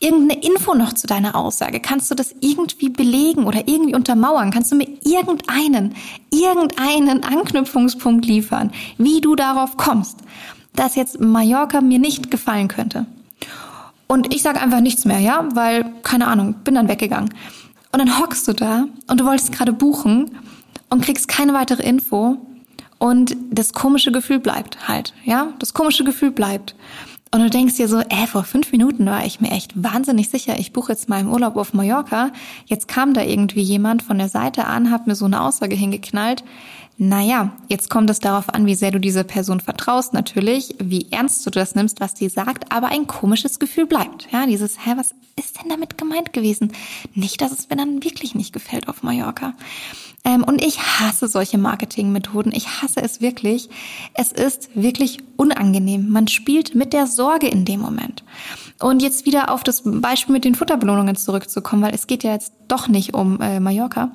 irgendeine Info noch zu deiner Aussage? Kannst du das irgendwie belegen oder irgendwie untermauern? Kannst du mir irgendeinen, irgendeinen Anknüpfungspunkt liefern, wie du darauf kommst, dass jetzt Mallorca mir nicht gefallen könnte? Und ich sage einfach nichts mehr, ja, weil, keine Ahnung, bin dann weggegangen. Und dann hockst du da und du wolltest gerade buchen und kriegst keine weitere Info und das komische Gefühl bleibt halt, ja? Das komische Gefühl bleibt. Und du denkst dir so, äh, vor fünf Minuten war ich mir echt wahnsinnig sicher, ich buche jetzt mal im Urlaub auf Mallorca. Jetzt kam da irgendwie jemand von der Seite an, hat mir so eine Aussage hingeknallt. Naja, jetzt kommt es darauf an, wie sehr du dieser Person vertraust, natürlich, wie ernst du das nimmst, was die sagt, aber ein komisches Gefühl bleibt. Ja, dieses, hä, was ist denn damit gemeint gewesen? Nicht, dass es mir dann wirklich nicht gefällt auf Mallorca. Ähm, und ich hasse solche Marketingmethoden. Ich hasse es wirklich. Es ist wirklich unangenehm. Man spielt mit der Sorge in dem Moment. Und jetzt wieder auf das Beispiel mit den Futterbelohnungen zurückzukommen, weil es geht ja jetzt doch nicht um äh, Mallorca.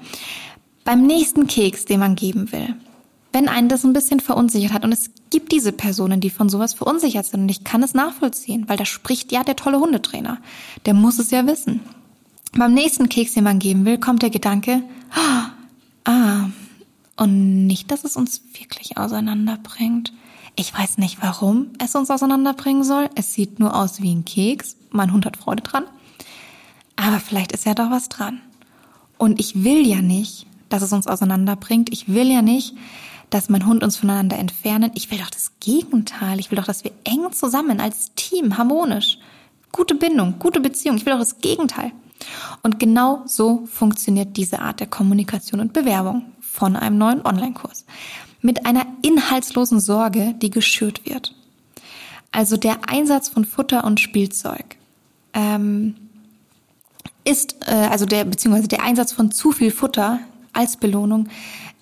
Beim nächsten Keks, den man geben will, wenn einen das ein bisschen verunsichert hat und es gibt diese Personen, die von sowas verunsichert sind und ich kann es nachvollziehen, weil da spricht ja der tolle Hundetrainer. Der muss es ja wissen. Beim nächsten Keks, den man geben will, kommt der Gedanke, ah, und nicht, dass es uns wirklich auseinanderbringt. Ich weiß nicht, warum es uns auseinanderbringen soll. Es sieht nur aus wie ein Keks. Mein Hund hat Freude dran. Aber vielleicht ist ja doch was dran. Und ich will ja nicht, dass es uns auseinanderbringt. Ich will ja nicht, dass mein Hund uns voneinander entfernen. Ich will doch das Gegenteil. Ich will doch, dass wir eng zusammen als Team, harmonisch, gute Bindung, gute Beziehung. Ich will doch das Gegenteil. Und genau so funktioniert diese Art der Kommunikation und Bewerbung von einem neuen Online-Kurs. Mit einer inhaltslosen Sorge, die geschürt wird. Also der Einsatz von Futter und Spielzeug ähm, ist, äh, also der, beziehungsweise der Einsatz von zu viel Futter als Belohnung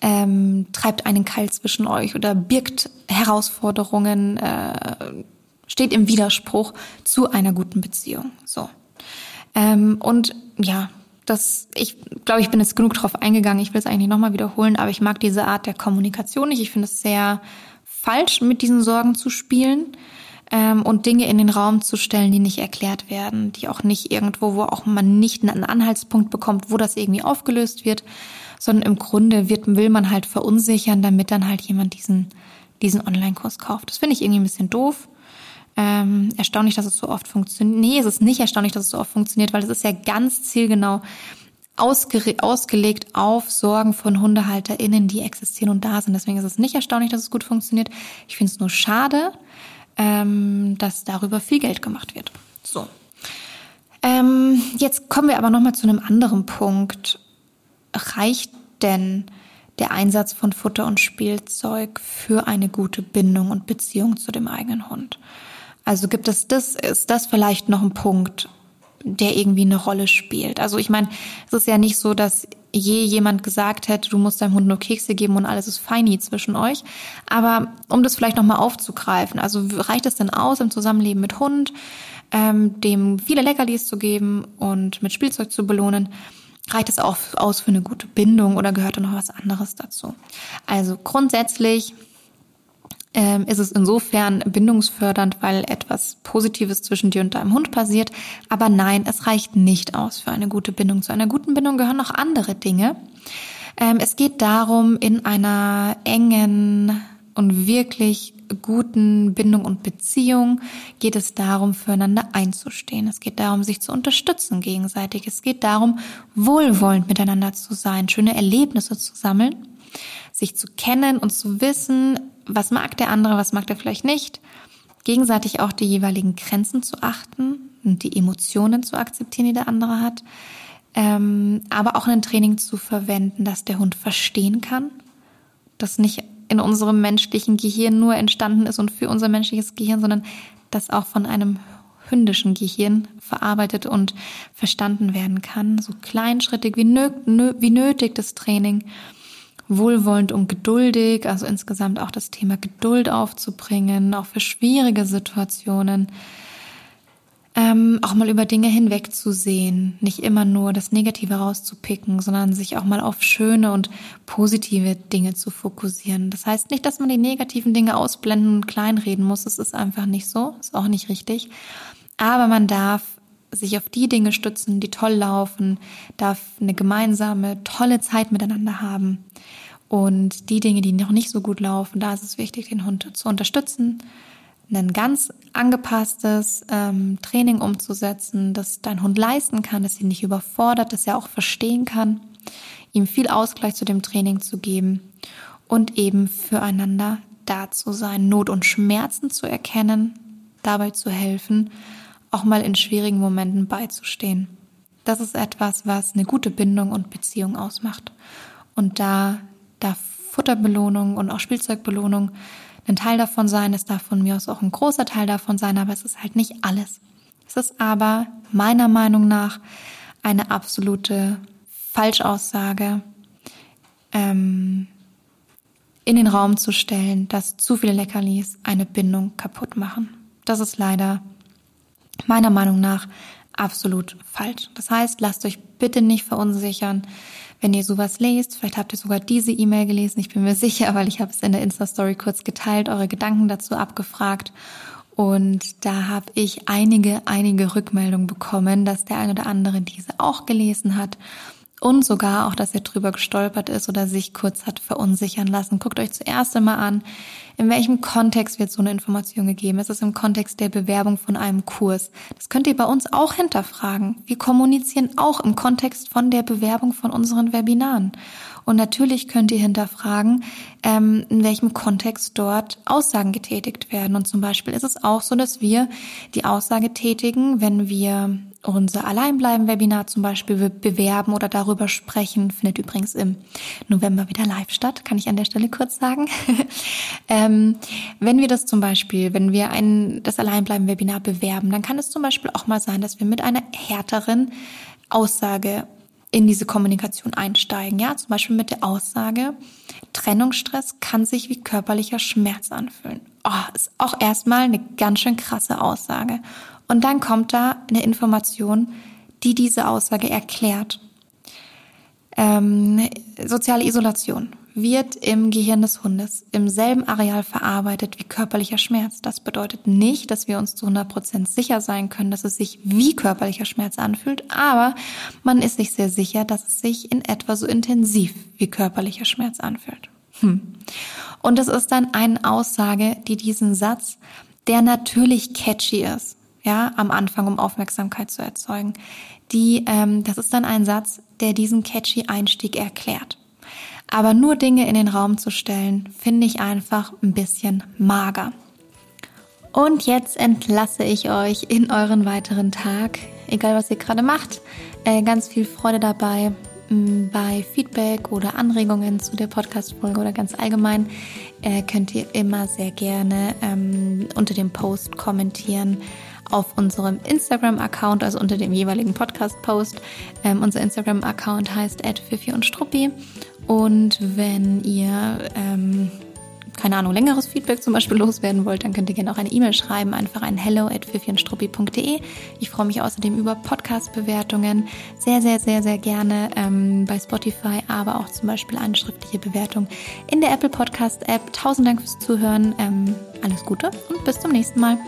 ähm, treibt einen Keil zwischen euch oder birgt Herausforderungen, äh, steht im Widerspruch zu einer guten Beziehung. So. Ähm, und ja, das, ich glaube, ich bin jetzt genug drauf eingegangen. Ich will es eigentlich nochmal wiederholen, aber ich mag diese Art der Kommunikation nicht. Ich finde es sehr falsch, mit diesen Sorgen zu spielen ähm, und Dinge in den Raum zu stellen, die nicht erklärt werden, die auch nicht irgendwo, wo auch man nicht einen Anhaltspunkt bekommt, wo das irgendwie aufgelöst wird sondern im Grunde wird, will man halt verunsichern, damit dann halt jemand diesen, diesen Online-Kurs kauft. Das finde ich irgendwie ein bisschen doof. Ähm, erstaunlich, dass es so oft funktioniert. Nee, es ist nicht erstaunlich, dass es so oft funktioniert, weil es ist ja ganz zielgenau ausge ausgelegt auf Sorgen von HundehalterInnen, die existieren und da sind. Deswegen ist es nicht erstaunlich, dass es gut funktioniert. Ich finde es nur schade, ähm, dass darüber viel Geld gemacht wird. So. Ähm, jetzt kommen wir aber nochmal zu einem anderen Punkt reicht denn der Einsatz von Futter und Spielzeug für eine gute Bindung und Beziehung zu dem eigenen Hund? Also gibt es das, ist das vielleicht noch ein Punkt, der irgendwie eine Rolle spielt? Also ich meine, es ist ja nicht so, dass je jemand gesagt hätte, du musst deinem Hund nur Kekse geben und alles ist feini zwischen euch. Aber um das vielleicht nochmal aufzugreifen, also reicht es denn aus im Zusammenleben mit Hund, ähm, dem viele Leckerlis zu geben und mit Spielzeug zu belohnen? reicht es auch aus für eine gute Bindung oder gehört da noch was anderes dazu? Also grundsätzlich ähm, ist es insofern bindungsfördernd, weil etwas Positives zwischen dir und deinem Hund passiert. Aber nein, es reicht nicht aus für eine gute Bindung. Zu einer guten Bindung gehören noch andere Dinge. Ähm, es geht darum, in einer engen und wirklich guten Bindung und Beziehung geht es darum, füreinander einzustehen. Es geht darum, sich zu unterstützen gegenseitig. Es geht darum, wohlwollend miteinander zu sein, schöne Erlebnisse zu sammeln, sich zu kennen und zu wissen, was mag der andere, was mag der vielleicht nicht, gegenseitig auch die jeweiligen Grenzen zu achten und die Emotionen zu akzeptieren, die der andere hat, ähm, aber auch ein Training zu verwenden, dass der Hund verstehen kann, dass nicht in unserem menschlichen Gehirn nur entstanden ist und für unser menschliches Gehirn, sondern das auch von einem hündischen Gehirn verarbeitet und verstanden werden kann. So kleinschrittig wie, nö wie nötig das Training, wohlwollend und geduldig, also insgesamt auch das Thema Geduld aufzubringen, auch für schwierige Situationen ähm, auch mal über Dinge hinwegzusehen, nicht immer nur das Negative rauszupicken, sondern sich auch mal auf schöne und positive Dinge zu fokussieren. Das heißt nicht, dass man die negativen Dinge ausblenden und kleinreden muss. Es ist einfach nicht so, ist auch nicht richtig. Aber man darf sich auf die Dinge stützen, die toll laufen, darf eine gemeinsame, tolle Zeit miteinander haben. Und die Dinge, die noch nicht so gut laufen, da ist es wichtig, den Hund zu unterstützen, ein ganz angepasstes ähm, Training umzusetzen, das dein Hund leisten kann, das ihn nicht überfordert, das er auch verstehen kann, ihm viel Ausgleich zu dem Training zu geben und eben füreinander da zu sein, Not und Schmerzen zu erkennen, dabei zu helfen, auch mal in schwierigen Momenten beizustehen. Das ist etwas, was eine gute Bindung und Beziehung ausmacht. Und da darf Futterbelohnung und auch Spielzeugbelohnung ein Teil davon sein. Es darf von mir aus auch ein großer Teil davon sein, aber es ist halt nicht alles. Es ist aber meiner Meinung nach eine absolute Falschaussage, ähm, in den Raum zu stellen, dass zu viele Leckerlis eine Bindung kaputt machen. Das ist leider meiner Meinung nach absolut falsch. Das heißt, lasst euch bitte nicht verunsichern, wenn ihr sowas lest. Vielleicht habt ihr sogar diese E-Mail gelesen. Ich bin mir sicher, weil ich habe es in der Insta-Story kurz geteilt, eure Gedanken dazu abgefragt. Und da habe ich einige, einige Rückmeldungen bekommen, dass der eine oder andere diese auch gelesen hat und sogar auch, dass er drüber gestolpert ist oder sich kurz hat verunsichern lassen. Guckt euch zuerst einmal an, in welchem Kontext wird so eine Information gegeben? Ist es im Kontext der Bewerbung von einem Kurs? Das könnt ihr bei uns auch hinterfragen. Wir kommunizieren auch im Kontext von der Bewerbung von unseren Webinaren. Und natürlich könnt ihr hinterfragen, ähm, in welchem Kontext dort Aussagen getätigt werden. Und zum Beispiel ist es auch so, dass wir die Aussage tätigen, wenn wir unser Alleinbleiben-Webinar zum Beispiel bewerben oder darüber sprechen, findet übrigens im November wieder live statt, kann ich an der Stelle kurz sagen. ähm, wenn wir das zum Beispiel, wenn wir ein, das Alleinbleiben-Webinar bewerben, dann kann es zum Beispiel auch mal sein, dass wir mit einer härteren Aussage in diese Kommunikation einsteigen. Ja, zum Beispiel mit der Aussage, Trennungsstress kann sich wie körperlicher Schmerz anfühlen. Oh, ist auch erstmal eine ganz schön krasse Aussage. Und dann kommt da eine Information, die diese Aussage erklärt. Ähm, soziale Isolation wird im Gehirn des Hundes im selben Areal verarbeitet wie körperlicher Schmerz. Das bedeutet nicht, dass wir uns zu 100 Prozent sicher sein können, dass es sich wie körperlicher Schmerz anfühlt, aber man ist sich sehr sicher, dass es sich in etwa so intensiv wie körperlicher Schmerz anfühlt. Hm. Und das ist dann eine Aussage, die diesen Satz, der natürlich catchy ist, ja, am Anfang, um Aufmerksamkeit zu erzeugen. Die, ähm, das ist dann ein Satz, der diesen catchy Einstieg erklärt. Aber nur Dinge in den Raum zu stellen, finde ich einfach ein bisschen mager. Und jetzt entlasse ich euch in euren weiteren Tag, egal was ihr gerade macht. Äh, ganz viel Freude dabei bei Feedback oder Anregungen zu der Podcast-Folge oder ganz allgemein äh, könnt ihr immer sehr gerne ähm, unter dem Post kommentieren auf unserem Instagram-Account, also unter dem jeweiligen Podcast-Post. Ähm, unser Instagram-Account heißt @fifi und Struppi. Und wenn ihr ähm, keine Ahnung, längeres Feedback zum Beispiel loswerden wollt, dann könnt ihr gerne auch eine E-Mail schreiben, einfach ein hello at Ich freue mich außerdem über Podcast-Bewertungen, sehr, sehr, sehr, sehr gerne ähm, bei Spotify, aber auch zum Beispiel eine schriftliche Bewertung in der Apple Podcast App. Tausend Dank fürs Zuhören, ähm, alles Gute und bis zum nächsten Mal.